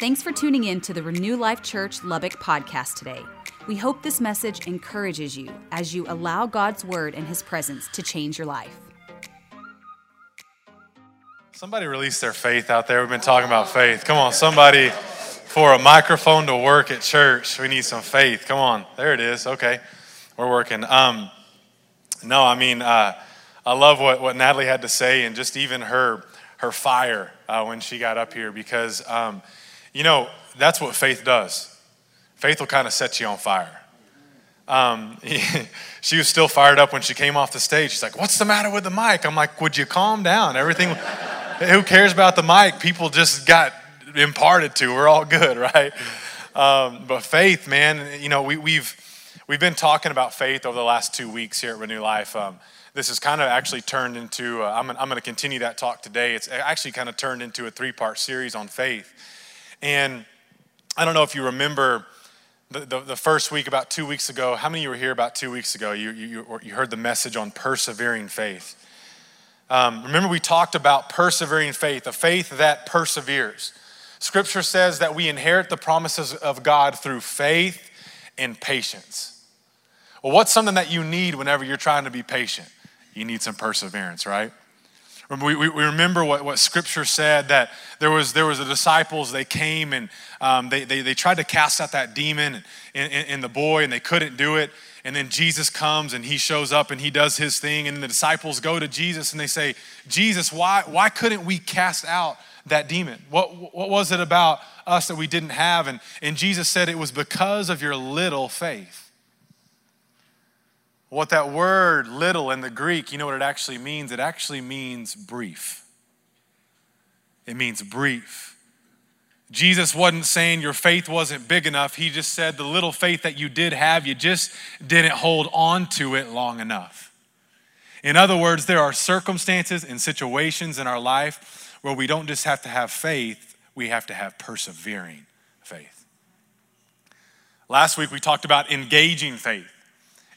Thanks for tuning in to the Renew Life Church Lubbock podcast today. We hope this message encourages you as you allow God's word and his presence to change your life. Somebody release their faith out there. We've been talking about faith. Come on, somebody for a microphone to work at church. We need some faith. Come on. There it is. Okay. We're working. Um, no, I mean, uh, I love what, what Natalie had to say and just even her, her fire uh, when she got up here because, um, you know, that's what faith does. Faith will kind of set you on fire. Um, she was still fired up when she came off the stage. She's like, What's the matter with the mic? I'm like, Would you calm down? Everything, who cares about the mic? People just got imparted to. We're all good, right? Um, but faith, man, you know, we, we've, we've been talking about faith over the last two weeks here at Renew Life. Um, this has kind of actually turned into, uh, I'm, I'm going to continue that talk today. It's actually kind of turned into a three part series on faith. And I don't know if you remember the, the, the, first week, about two weeks ago. How many of you were here about two weeks ago? You, you, you heard the message on persevering faith. Um, remember, we talked about persevering faith, a faith that perseveres. Scripture says that we inherit the promises of God through faith and patience. Well, what's something that you need whenever you're trying to be patient? You need some perseverance, right? We, we, we, remember what, what scripture said that there was, there was the disciples, they came and um, they, they, they tried to cast out that demon in, in, in the boy and they couldn't do it. And then Jesus comes and he shows up and he does his thing. And the disciples go to Jesus and they say, Jesus, why, why couldn't we cast out that demon? What, what was it about us that we didn't have? And, and Jesus said it was because of your little faith. What that word little in the Greek, you know what it actually means? It actually means brief. It means brief. Jesus wasn't saying your faith wasn't big enough. He just said the little faith that you did have, you just didn't hold on to it long enough. In other words, there are circumstances and situations in our life where we don't just have to have faith, we have to have persevering faith. Last week we talked about engaging faith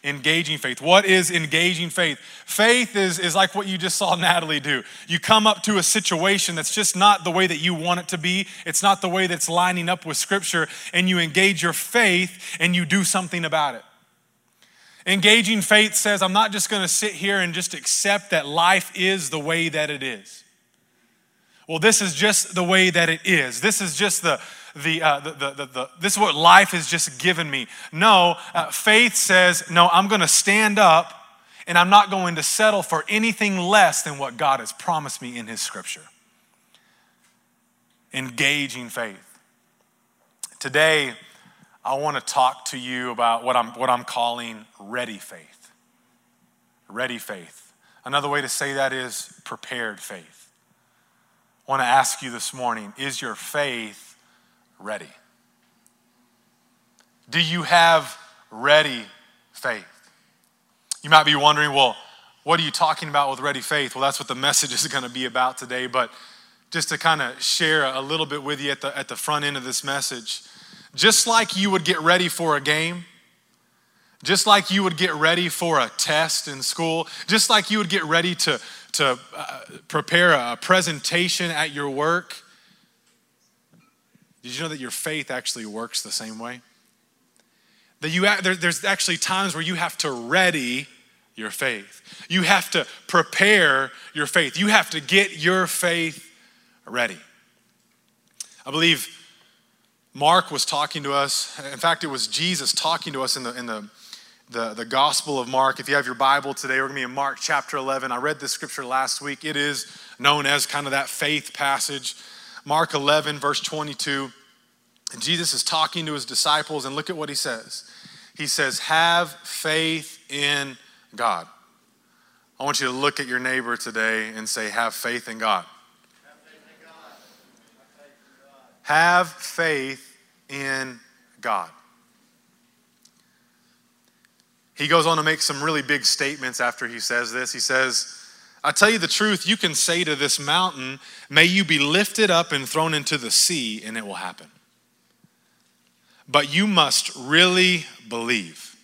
engaging faith. What is engaging faith? Faith is, is like what you just saw Natalie do. You come up to a situation that's just not the way that you want it to be, it's not the way that's lining up with Scripture, and you engage your faith and you do something about it. Engaging faith says, I'm not just gonna sit here and just accept that life is the way that it is. Well, this is just the way that it is. This is just the, the, uh, the, the, the, this is what life has just given me. No, uh, faith says, no, I'm going to stand up and I'm not going to settle for anything less than what God has promised me in His scripture. Engaging faith. Today, I want to talk to you about what I'm, what I'm calling ready faith. Ready faith. Another way to say that is prepared faith. I want to ask you this morning is your faith ready? Do you have ready faith? You might be wondering, well, what are you talking about with ready faith? Well, that's what the message is going to be about today. But just to kind of share a little bit with you at the, at the front end of this message, just like you would get ready for a game, just like you would get ready for a test in school, just like you would get ready to, to uh, prepare a presentation at your work, did you know that your faith actually works the same way? That you, there, there's actually times where you have to ready your faith. You have to prepare your faith. You have to get your faith ready. I believe Mark was talking to us. In fact, it was Jesus talking to us in the, in the, the, the Gospel of Mark. If you have your Bible today, we're going to be in Mark chapter 11. I read this scripture last week. It is known as kind of that faith passage. Mark 11, verse 22. And Jesus is talking to his disciples, and look at what he says. He says, Have faith in God. I want you to look at your neighbor today and say, Have faith in God. Have faith in God. He goes on to make some really big statements after he says this. He says, I tell you the truth, you can say to this mountain, May you be lifted up and thrown into the sea, and it will happen. But you must really believe.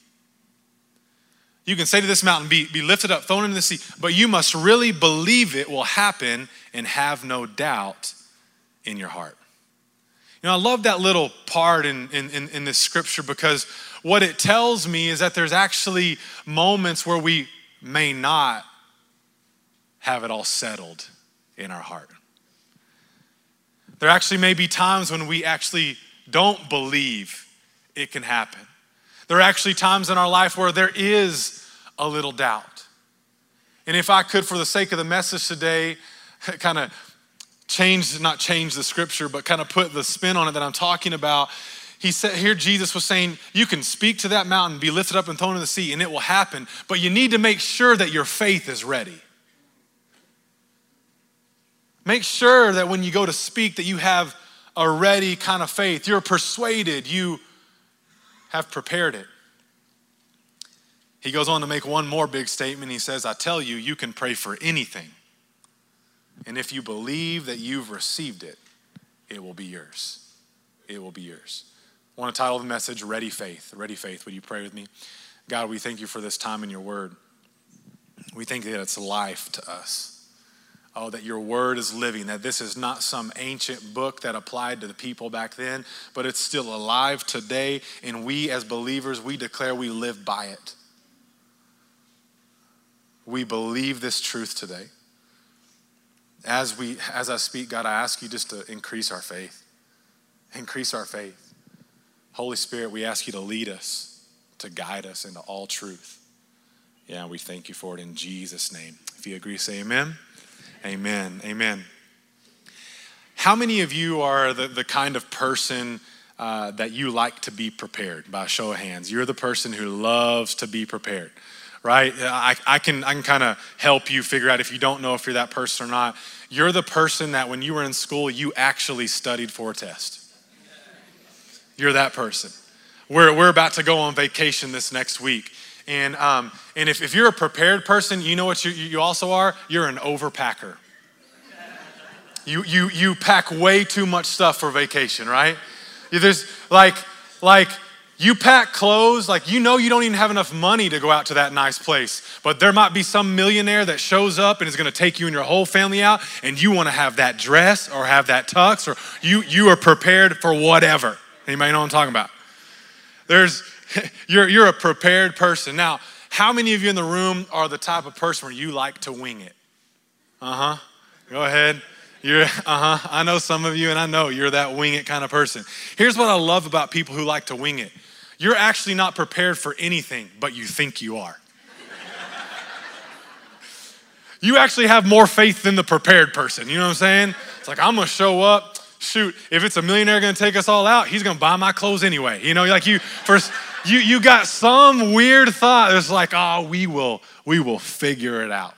You can say to this mountain, be, be lifted up, thrown into the sea, but you must really believe it will happen and have no doubt in your heart. You know, I love that little part in, in, in, in this scripture because what it tells me is that there's actually moments where we may not have it all settled in our heart. There actually may be times when we actually don't believe it can happen. There are actually times in our life where there is a little doubt. And if I could, for the sake of the message today, kind of change, not change the scripture, but kind of put the spin on it that I'm talking about. He said, here Jesus was saying, you can speak to that mountain, be lifted up and thrown in the sea, and it will happen. But you need to make sure that your faith is ready. Make sure that when you go to speak that you have a ready kind of faith. You're persuaded, you have prepared it. He goes on to make one more big statement. He says, I tell you, you can pray for anything. And if you believe that you've received it, it will be yours. It will be yours. I want to title the message Ready Faith. Ready Faith. Would you pray with me? God, we thank you for this time in your word. We think that it's life to us. Oh, that your word is living, that this is not some ancient book that applied to the people back then, but it's still alive today. And we as believers, we declare we live by it. We believe this truth today. As we as I speak, God, I ask you just to increase our faith. Increase our faith. Holy Spirit, we ask you to lead us, to guide us into all truth. Yeah, we thank you for it in Jesus' name. If you agree, say amen. Amen. Amen. How many of you are the, the kind of person uh, that you like to be prepared by show of hands? You're the person who loves to be prepared, right? I, I can, I can kind of help you figure out if you don't know if you're that person or not. You're the person that when you were in school, you actually studied for a test. You're that person. We're, we're about to go on vacation this next week. And, um, and if, if you're a prepared person, you know what you, you also are? You're an overpacker. You, you, you pack way too much stuff for vacation, right? There's like, like you pack clothes, like you know you don't even have enough money to go out to that nice place, but there might be some millionaire that shows up and is gonna take you and your whole family out, and you wanna have that dress or have that tux, or you, you are prepared for whatever. Anybody know what I'm talking about? There's, you're, you're a prepared person. Now, how many of you in the room are the type of person where you like to wing it? Uh huh. Go ahead. You're, uh huh. I know some of you, and I know you're that wing it kind of person. Here's what I love about people who like to wing it you're actually not prepared for anything, but you think you are. you actually have more faith than the prepared person. You know what I'm saying? It's like, I'm gonna show up. Shoot, if it's a millionaire gonna take us all out, he's gonna buy my clothes anyway. You know, like you first you, you got some weird thought. It's like, oh, we will, we will figure it out.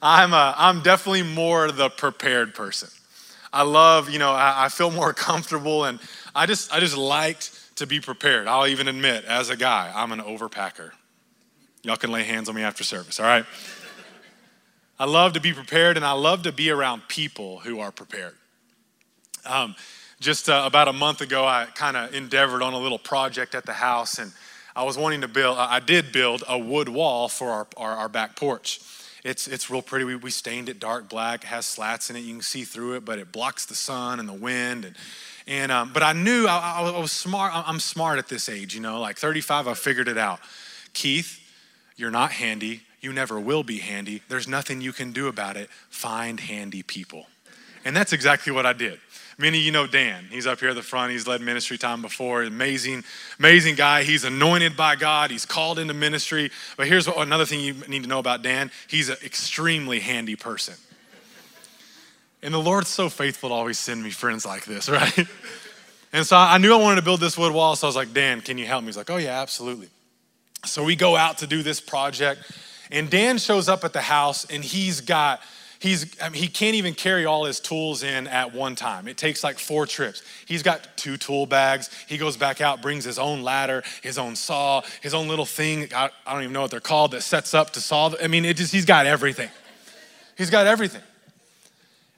I'm, a, I'm definitely more the prepared person. I love, you know, I, I feel more comfortable and I just, I just liked to be prepared. I'll even admit, as a guy, I'm an overpacker. Y'all can lay hands on me after service, all right? I love to be prepared and I love to be around people who are prepared. Um, just uh, about a month ago, I kind of endeavored on a little project at the house, and I was wanting to build, I did build a wood wall for our, our, our back porch. It's, it's real pretty. We, we stained it dark black, it has slats in it. You can see through it, but it blocks the sun and the wind. And, and um, but I knew I, I was smart. I'm smart at this age, you know, like 35, I figured it out. Keith, you're not handy. You never will be handy. There's nothing you can do about it. Find handy people. And that's exactly what I did. Many of you know Dan. He's up here at the front. He's led ministry time before. Amazing, amazing guy. He's anointed by God. He's called into ministry. But here's what, another thing you need to know about Dan he's an extremely handy person. And the Lord's so faithful to always send me friends like this, right? And so I knew I wanted to build this wood wall. So I was like, Dan, can you help me? He's like, oh, yeah, absolutely. So we go out to do this project. And Dan shows up at the house and he's got he's I mean, he can't even carry all his tools in at one time. It takes like four trips. He's got two tool bags. He goes back out, brings his own ladder, his own saw, his own little thing. I, I don't even know what they're called that sets up to saw. I mean, it just he's got everything. He's got everything.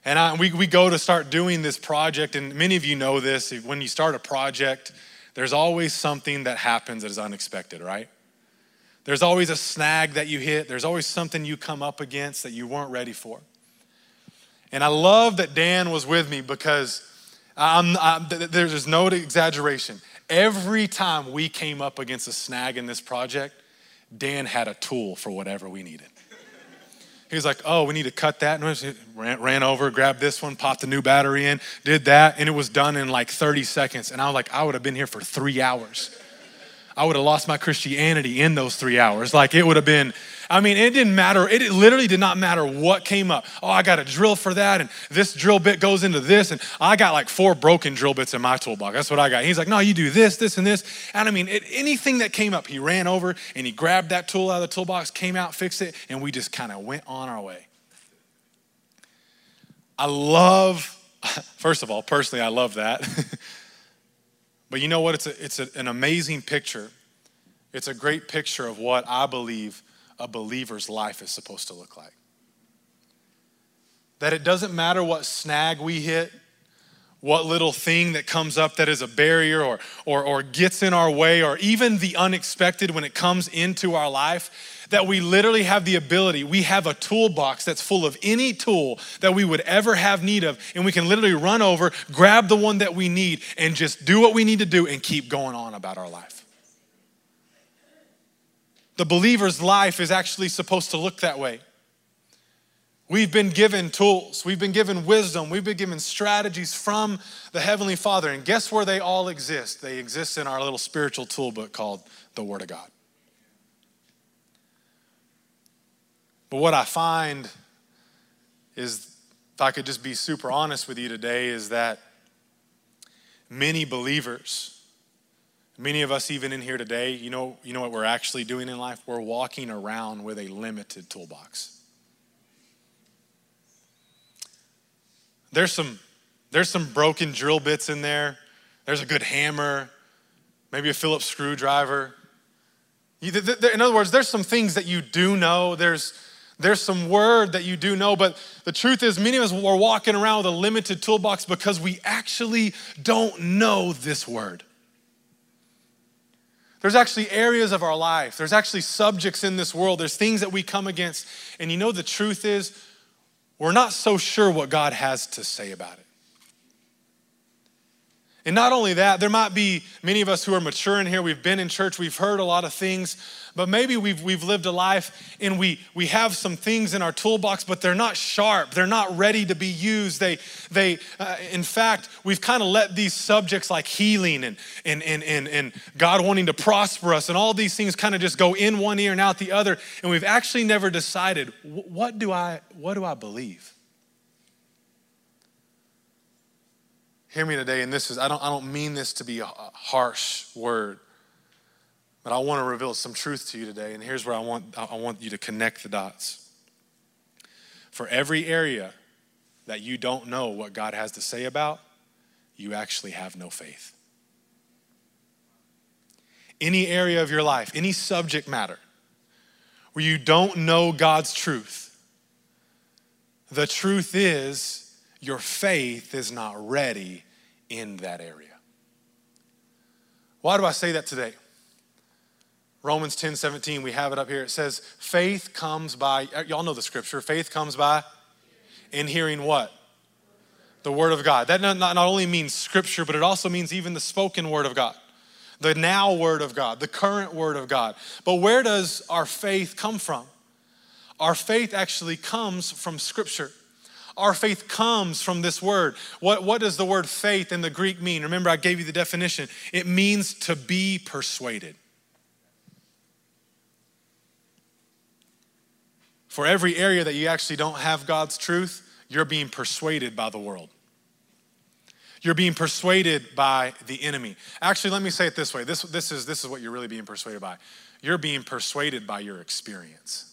And I, we, we go to start doing this project, and many of you know this. When you start a project, there's always something that happens that is unexpected, right? There's always a snag that you hit. There's always something you come up against that you weren't ready for. And I love that Dan was with me because I'm, I'm, there's no exaggeration. Every time we came up against a snag in this project, Dan had a tool for whatever we needed. He was like, oh, we need to cut that. And ran, ran over, grabbed this one, popped the new battery in, did that, and it was done in like 30 seconds. And I was like, I would have been here for three hours. I would have lost my Christianity in those three hours. Like it would have been, I mean, it didn't matter. It literally did not matter what came up. Oh, I got a drill for that, and this drill bit goes into this, and I got like four broken drill bits in my toolbox. That's what I got. He's like, no, you do this, this, and this. And I mean, it, anything that came up, he ran over and he grabbed that tool out of the toolbox, came out, fixed it, and we just kind of went on our way. I love, first of all, personally, I love that. But you know what? It's, a, it's a, an amazing picture. It's a great picture of what I believe a believer's life is supposed to look like. That it doesn't matter what snag we hit, what little thing that comes up that is a barrier or, or, or gets in our way, or even the unexpected when it comes into our life, that we literally have the ability, we have a toolbox that's full of any tool that we would ever have need of, and we can literally run over, grab the one that we need, and just do what we need to do and keep going on about our life. The believer's life is actually supposed to look that way. We've been given tools, we've been given wisdom, we've been given strategies from the Heavenly Father. And guess where they all exist? They exist in our little spiritual toolbook called the Word of God. But what I find is, if I could just be super honest with you today, is that many believers, many of us even in here today, you know, you know what we're actually doing in life? We're walking around with a limited toolbox. There's some, there's some broken drill bits in there. There's a good hammer, maybe a Phillips screwdriver. In other words, there's some things that you do know. There's there's some word that you do know, but the truth is, many of us are walking around with a limited toolbox because we actually don't know this word. There's actually areas of our life, there's actually subjects in this world, there's things that we come against. And you know, the truth is, we're not so sure what God has to say about it. And not only that, there might be many of us who are mature in here, we've been in church, we've heard a lot of things, but maybe we've, we've lived a life and we, we have some things in our toolbox, but they're not sharp. They're not ready to be used. They, they uh, in fact, we've kind of let these subjects like healing and, and, and, and, and God wanting to prosper us and all these things kind of just go in one ear and out the other. And we've actually never decided what do I, what do I believe? Hear me today, and this is, I don't, I don't mean this to be a harsh word. But I want to reveal some truth to you today, and here's where I want, I want you to connect the dots. For every area that you don't know what God has to say about, you actually have no faith. Any area of your life, any subject matter where you don't know God's truth, the truth is your faith is not ready in that area. Why do I say that today? Romans 10 17, we have it up here. It says, faith comes by, uh, y'all know the scripture, faith comes by in hearing what? The word of God. That not, not, not only means scripture, but it also means even the spoken word of God, the now word of God, the current word of God. But where does our faith come from? Our faith actually comes from scripture. Our faith comes from this word. What, what does the word faith in the Greek mean? Remember, I gave you the definition. It means to be persuaded. For every area that you actually don't have God's truth, you're being persuaded by the world. You're being persuaded by the enemy. Actually, let me say it this way this, this, is, this is what you're really being persuaded by. You're being persuaded by your experience.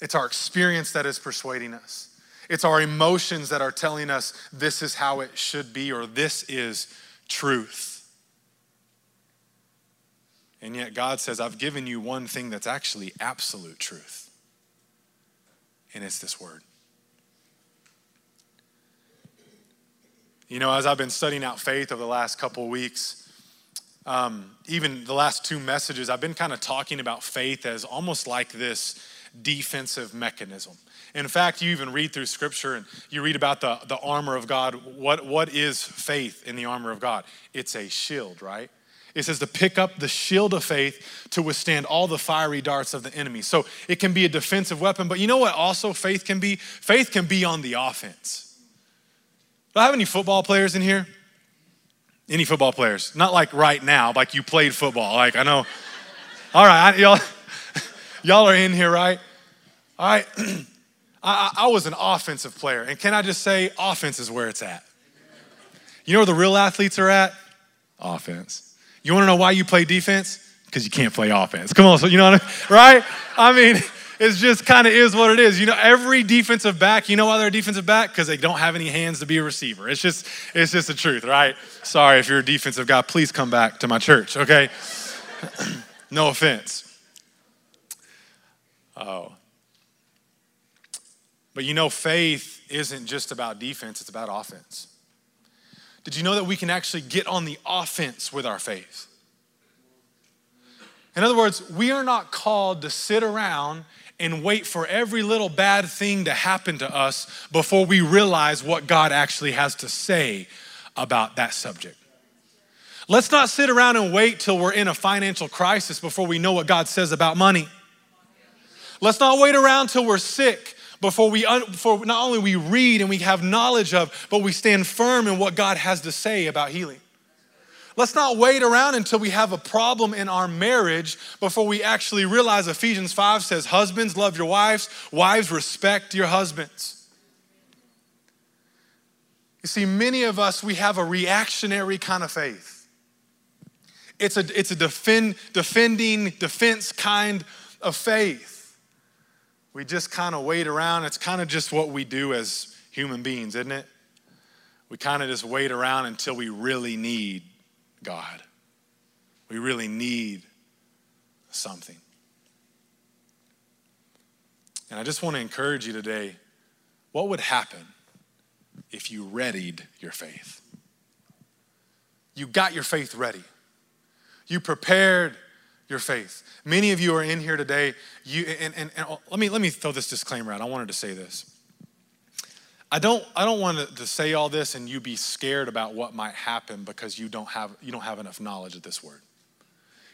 It's our experience that is persuading us. It's our emotions that are telling us this is how it should be or this is truth. And yet God says, I've given you one thing that's actually absolute truth, and it's this word. You know, as I've been studying out faith over the last couple weeks, um, even the last two messages, I've been kind of talking about faith as almost like this, defensive mechanism. In fact, you even read through scripture and you read about the, the armor of God. What, what is faith in the armor of God? It's a shield, right? It says to pick up the shield of faith to withstand all the fiery darts of the enemy. So it can be a defensive weapon, but you know what also faith can be? Faith can be on the offense. Do I have any football players in here? Any football players? Not like right now, like you played football. Like I know. All right, y'all, y'all are in here, right? All right. I, I was an offensive player, and can I just say, offense is where it's at. You know where the real athletes are at? Offense. You want to know why you play defense? Because you can't play offense. Come on, so you know what I mean? Right? I mean, it's just kind of is what it is. You know, every defensive back, you know why they're a defensive back? Because they don't have any hands to be a receiver. It's just, it's just the truth, right? Sorry if you're a defensive guy, please come back to my church, okay? no offense. Oh. But you know, faith isn't just about defense, it's about offense. Did you know that we can actually get on the offense with our faith? In other words, we are not called to sit around and wait for every little bad thing to happen to us before we realize what God actually has to say about that subject. Let's not sit around and wait till we're in a financial crisis before we know what God says about money. Let's not wait around till we're sick before we before not only we read and we have knowledge of, but we stand firm in what God has to say about healing. Let's not wait around until we have a problem in our marriage before we actually realize Ephesians 5 says, Husbands, love your wives, wives, respect your husbands. You see, many of us, we have a reactionary kind of faith. It's a, it's a defend, defending, defense kind of faith. We just kind of wait around. It's kind of just what we do as human beings, isn't it? We kind of just wait around until we really need God. We really need something. And I just want to encourage you today what would happen if you readied your faith? You got your faith ready. You prepared your faith. Many of you are in here today. You and, and, and let me let me throw this disclaimer out. I wanted to say this. I don't, I don't want to, to say all this and you be scared about what might happen because you don't, have, you don't have enough knowledge of this word.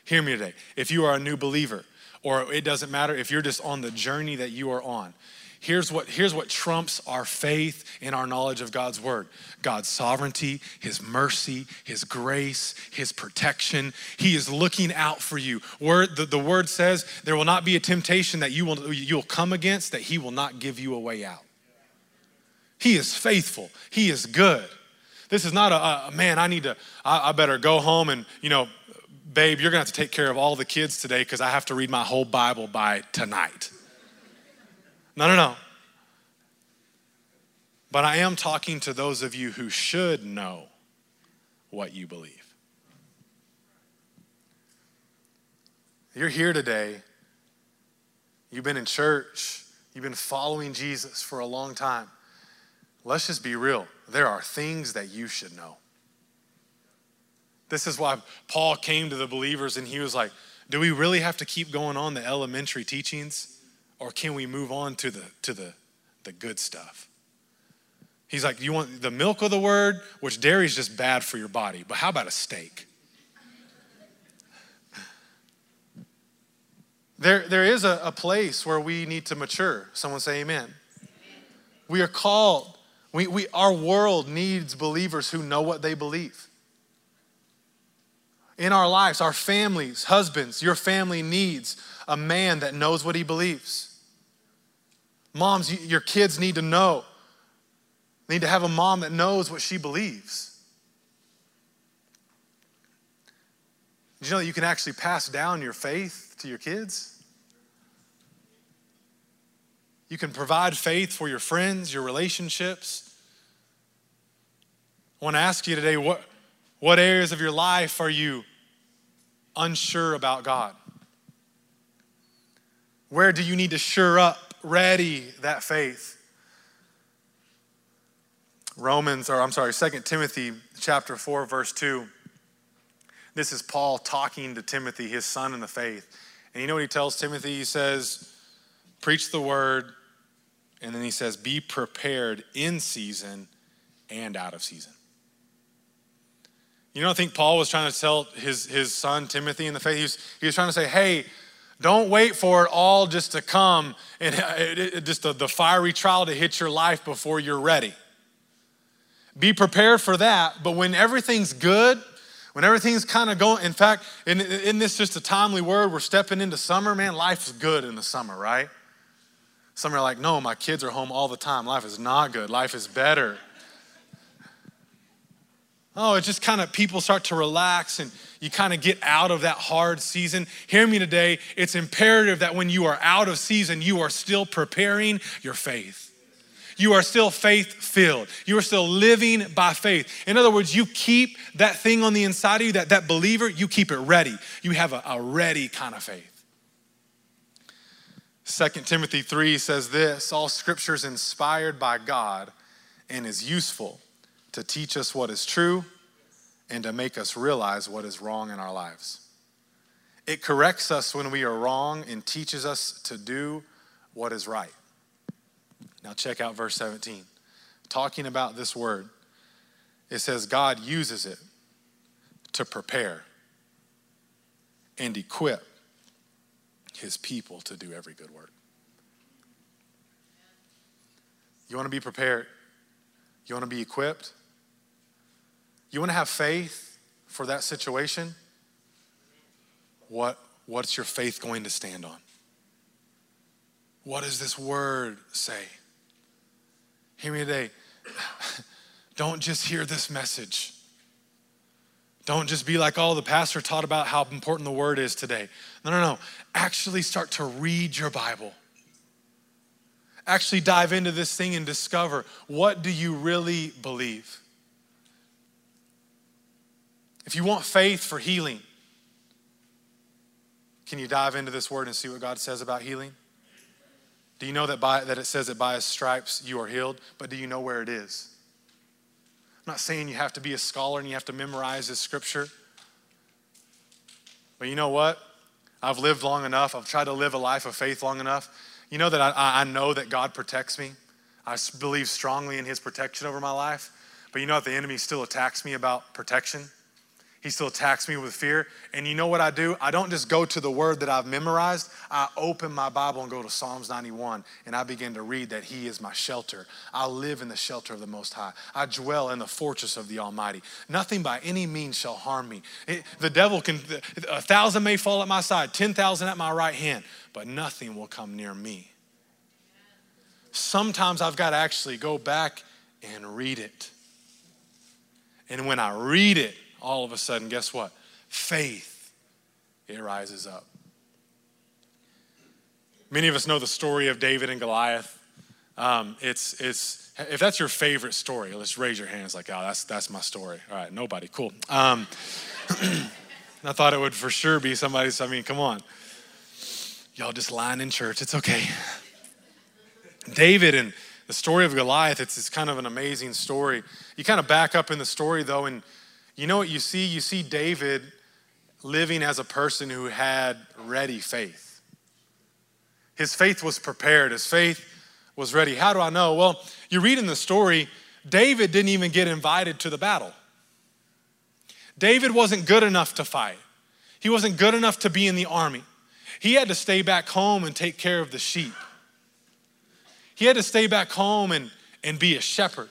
Hear me today. If you are a new believer, or it doesn't matter if you're just on the journey that you are on, here's what, here's what trumps our faith in our knowledge of God's word God's sovereignty, His mercy, His grace, His protection. He is looking out for you. Word, the, the word says there will not be a temptation that you will, you'll come against that He will not give you a way out. He is faithful. He is good. This is not a, a man, I need to, I, I better go home and, you know, babe, you're gonna have to take care of all the kids today because I have to read my whole Bible by tonight. No, no, no. But I am talking to those of you who should know what you believe. You're here today. You've been in church. You've been following Jesus for a long time let's just be real. There are things that you should know. This is why Paul came to the believers and he was like, Do we really have to keep going on the elementary teachings? Or can we move on to the, to the, the good stuff? He's like, You want the milk of the word, which dairy is just bad for your body, but how about a steak? There, there is a, a place where we need to mature. Someone say amen. We are called we, we, our world needs believers who know what they believe. In our lives, our families, husbands, your family needs a man that knows what he believes. Moms, your kids need to know. Need to have a mom that knows what she believes. Did you know that you can actually pass down your faith to your kids? You can provide faith for your friends, your relationships. I want to ask you today what, what areas of your life are you unsure about God? Where do you need to sure up, ready that faith? Romans, or I'm sorry, 2 Timothy chapter 4, verse 2. This is Paul talking to Timothy, his son in the faith. And you know what he tells Timothy? He says, preach the word, and then he says, be prepared in season and out of season. You know, I think Paul was trying to tell his, his son Timothy in the faith. He was, he was trying to say, hey, don't wait for it all just to come and it, it, just the, the fiery trial to hit your life before you're ready. Be prepared for that, but when everything's good, when everything's kind of going, in fact, in, in this just a timely word, we're stepping into summer, man, life is good in the summer, right? Some are like, no, my kids are home all the time. Life is not good. Life is better. Oh, it's just kind of people start to relax and you kind of get out of that hard season. Hear me today. It's imperative that when you are out of season, you are still preparing your faith. You are still faith filled. You are still living by faith. In other words, you keep that thing on the inside of you, that, that believer, you keep it ready. You have a, a ready kind of faith. 2 Timothy 3 says this All scripture is inspired by God and is useful to teach us what is true and to make us realize what is wrong in our lives. It corrects us when we are wrong and teaches us to do what is right. Now, check out verse 17. Talking about this word, it says God uses it to prepare and equip his people to do every good work. You want to be prepared? You want to be equipped? You want to have faith for that situation? What, what's your faith going to stand on? What does this word say? Hear me today. Don't just hear this message. Don't just be like, oh, the pastor taught about how important the word is today. No, no, no. Actually start to read your Bible. Actually dive into this thing and discover what do you really believe? If you want faith for healing, can you dive into this word and see what God says about healing? Do you know that, by, that it says that by his stripes you are healed? But do you know where it is? I'm not saying you have to be a scholar and you have to memorize this scripture. But you know what? I've lived long enough. I've tried to live a life of faith long enough. You know that I, I know that God protects me. I believe strongly in his protection over my life. But you know what? The enemy still attacks me about protection. He still attacks me with fear. And you know what I do? I don't just go to the word that I've memorized. I open my Bible and go to Psalms 91 and I begin to read that He is my shelter. I live in the shelter of the Most High. I dwell in the fortress of the Almighty. Nothing by any means shall harm me. It, the devil can, a thousand may fall at my side, 10,000 at my right hand, but nothing will come near me. Sometimes I've got to actually go back and read it. And when I read it, all of a sudden, guess what? Faith, it rises up. Many of us know the story of David and Goliath. Um, it's, it's, if that's your favorite story, let's raise your hands like, oh, that's, that's my story. All right, nobody, cool. Um, I thought it would for sure be somebody's, I mean, come on. Y'all just lying in church, it's okay. David and the story of Goliath, it's, it's kind of an amazing story. You kind of back up in the story though, and you know what you see? You see David living as a person who had ready faith. His faith was prepared, his faith was ready. How do I know? Well, you read in the story, David didn't even get invited to the battle. David wasn't good enough to fight, he wasn't good enough to be in the army. He had to stay back home and take care of the sheep. He had to stay back home and, and be a shepherd.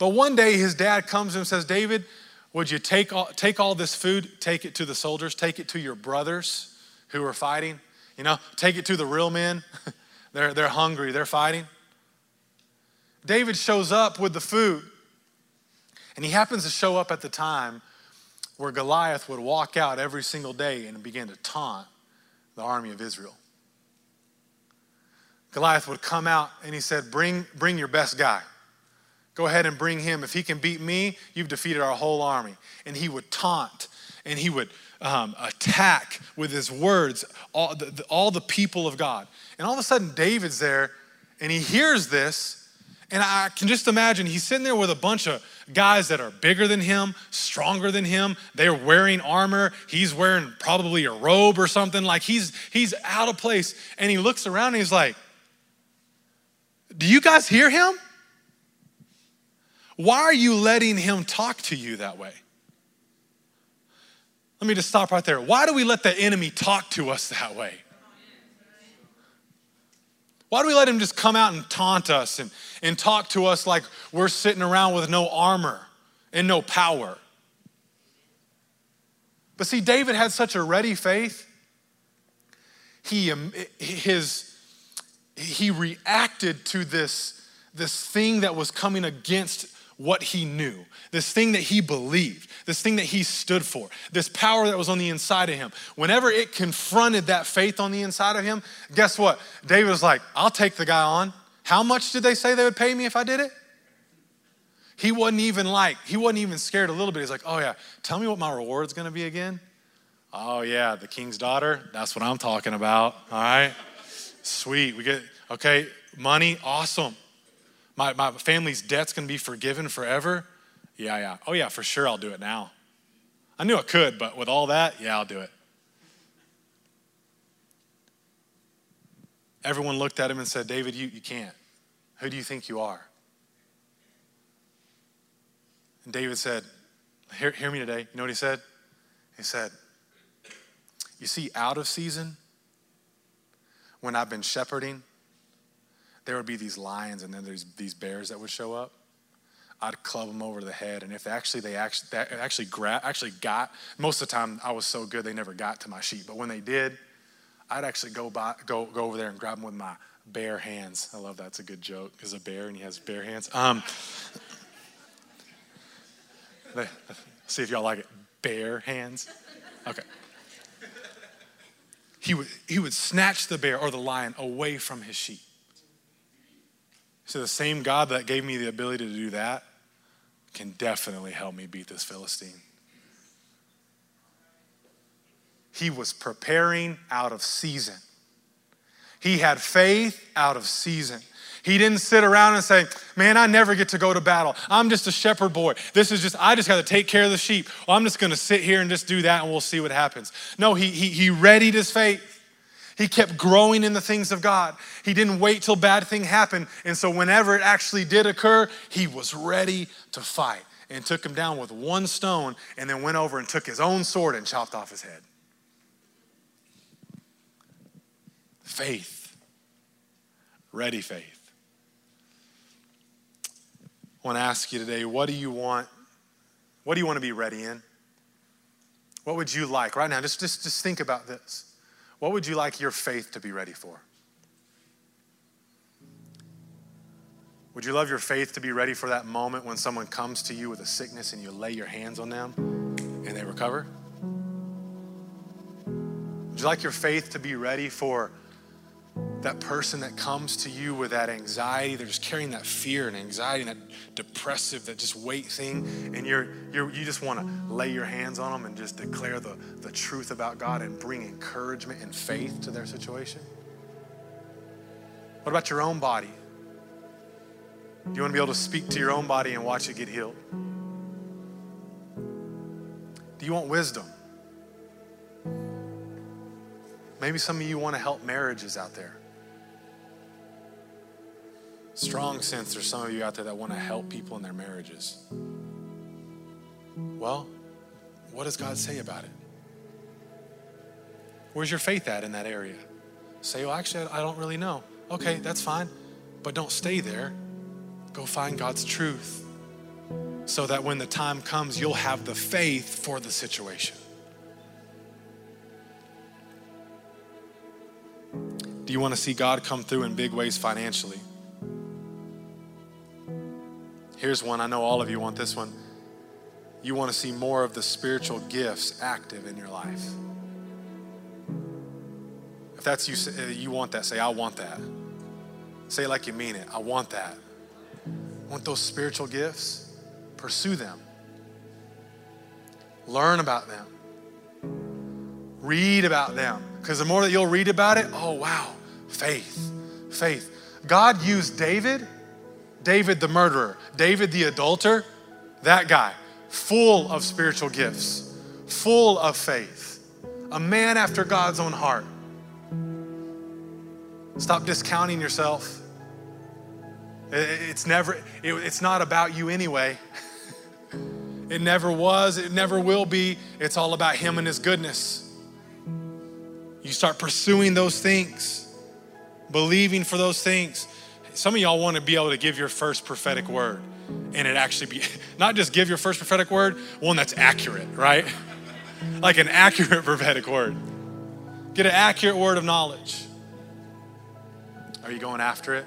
But one day his dad comes and says, David, would you take all, take all this food, take it to the soldiers, take it to your brothers who are fighting? You know, take it to the real men. they're, they're hungry, they're fighting. David shows up with the food. And he happens to show up at the time where Goliath would walk out every single day and begin to taunt the army of Israel. Goliath would come out and he said, Bring, bring your best guy. Go ahead and bring him. If he can beat me, you've defeated our whole army. And he would taunt and he would um, attack with his words all the, the, all the people of God. And all of a sudden, David's there and he hears this. And I can just imagine he's sitting there with a bunch of guys that are bigger than him, stronger than him. They're wearing armor. He's wearing probably a robe or something. Like he's he's out of place. And he looks around and he's like, Do you guys hear him? Why are you letting him talk to you that way? Let me just stop right there. Why do we let the enemy talk to us that way? Why do we let him just come out and taunt us and, and talk to us like we're sitting around with no armor and no power? But see, David had such a ready faith. He, um, his, he reacted to this, this thing that was coming against what he knew, this thing that he believed, this thing that he stood for, this power that was on the inside of him. Whenever it confronted that faith on the inside of him, guess what? David was like, I'll take the guy on. How much did they say they would pay me if I did it? He wasn't even like, he wasn't even scared a little bit. He's like, oh yeah, tell me what my reward's gonna be again. Oh yeah, the king's daughter, that's what I'm talking about. All right. Sweet. We get, okay, money, awesome. My, my family's debt's gonna be forgiven forever. Yeah, yeah. Oh, yeah, for sure I'll do it now. I knew I could, but with all that, yeah, I'll do it. Everyone looked at him and said, David, you, you can't. Who do you think you are? And David said, hear, hear me today. You know what he said? He said, You see, out of season, when I've been shepherding, there would be these lions and then there's these bears that would show up. I'd club them over the head, and if actually they actually actually gra- actually got most of the time I was so good they never got to my sheep, but when they did, I'd actually go by, go go over there and grab them with my bare hands. I love that's a good joke. He's a bear and he has bare hands. Um, see if y'all like it. Bare hands. Okay. He would he would snatch the bear or the lion away from his sheep. So the same God that gave me the ability to do that can definitely help me beat this Philistine. He was preparing out of season. He had faith out of season. He didn't sit around and say, Man, I never get to go to battle. I'm just a shepherd boy. This is just, I just got to take care of the sheep. Well, I'm just going to sit here and just do that and we'll see what happens. No, he, he, he readied his faith. He kept growing in the things of God. He didn't wait till bad thing happened. And so whenever it actually did occur, he was ready to fight and took him down with one stone and then went over and took his own sword and chopped off his head. Faith. Ready faith. I want to ask you today, what do you want? What do you want to be ready in? What would you like right now? Just, just, just think about this. What would you like your faith to be ready for? Would you love your faith to be ready for that moment when someone comes to you with a sickness and you lay your hands on them and they recover? Would you like your faith to be ready for that person that comes to you with that anxiety, they're just carrying that fear and anxiety and that depressive, that just weight thing, and you're, you're you just want to lay your hands on them and just declare the, the truth about God and bring encouragement and faith to their situation? What about your own body? Do you want to be able to speak to your own body and watch it get healed? Do you want wisdom? Maybe some of you want to help marriages out there. Strong sense there's some of you out there that want to help people in their marriages. Well, what does God say about it? Where's your faith at in that area? Say, well, actually, I don't really know. Okay, that's fine. But don't stay there. Go find God's truth so that when the time comes, you'll have the faith for the situation. Do you want to see God come through in big ways financially? Here's one. I know all of you want this one. You want to see more of the spiritual gifts active in your life. If that's you, uh, you want that, say, I want that. Say it like you mean it. I want that. Want those spiritual gifts? Pursue them. Learn about them. Read about them. Because the more that you'll read about it, oh, wow, faith, faith. God used David David the murderer, David the adulterer, That guy, full of spiritual gifts, full of faith, a man after God's own heart. Stop discounting yourself. It's never, it's not about you anyway. It never was, it never will be. It's all about Him and His goodness. You start pursuing those things, believing for those things. Some of y'all want to be able to give your first prophetic word and it actually be, not just give your first prophetic word, one that's accurate, right? like an accurate prophetic word. Get an accurate word of knowledge. Are you going after it?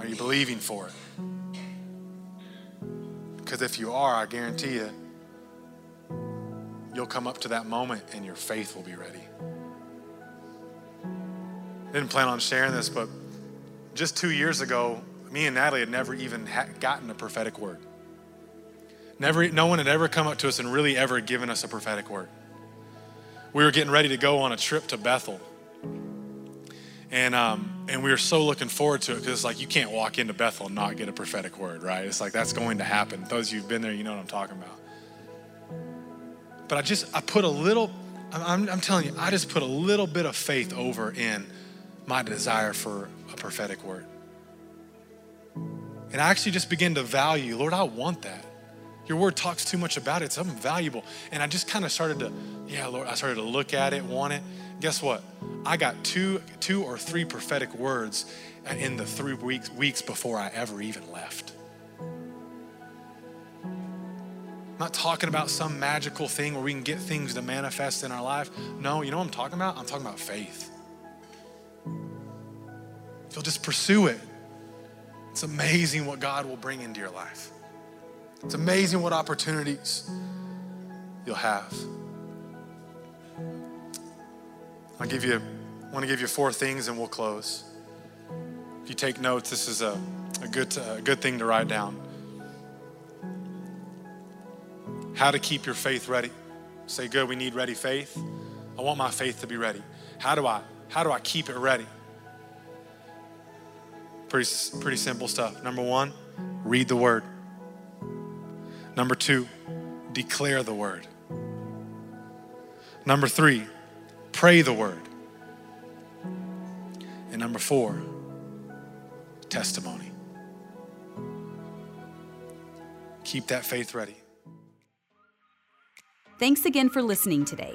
Are you believing for it? Because if you are, I guarantee you, you'll come up to that moment and your faith will be ready. Didn't plan on sharing this, but just two years ago, me and Natalie had never even gotten a prophetic word. Never, no one had ever come up to us and really ever given us a prophetic word. We were getting ready to go on a trip to Bethel and, um, and we were so looking forward to it because it's like you can't walk into Bethel and not get a prophetic word, right? It's like that's going to happen. Those of you who've been there, you know what I'm talking about. But I just, I put a little, I'm, I'm telling you, I just put a little bit of faith over in my desire for a prophetic word. And I actually just began to value, Lord, I want that. Your word talks too much about it. Something valuable. And I just kind of started to, yeah, Lord, I started to look at it, want it guess what? I got two, two or three prophetic words in the three weeks, weeks before I ever even left. I'm not talking about some magical thing where we can get things to manifest in our life. No, you know what I'm talking about? I'm talking about faith. If you'll just pursue it, it's amazing what God will bring into your life. It's amazing what opportunities you'll have. I'll give you, I want to give you four things and we'll close. If you take notes, this is a, a, good, a good thing to write down. How to keep your faith ready. Say, good, we need ready faith. I want my faith to be ready. How do I, how do I keep it ready? Pretty, pretty simple stuff. Number one, read the word. Number two, declare the word. Number three, Pray the word. And number four, testimony. Keep that faith ready. Thanks again for listening today.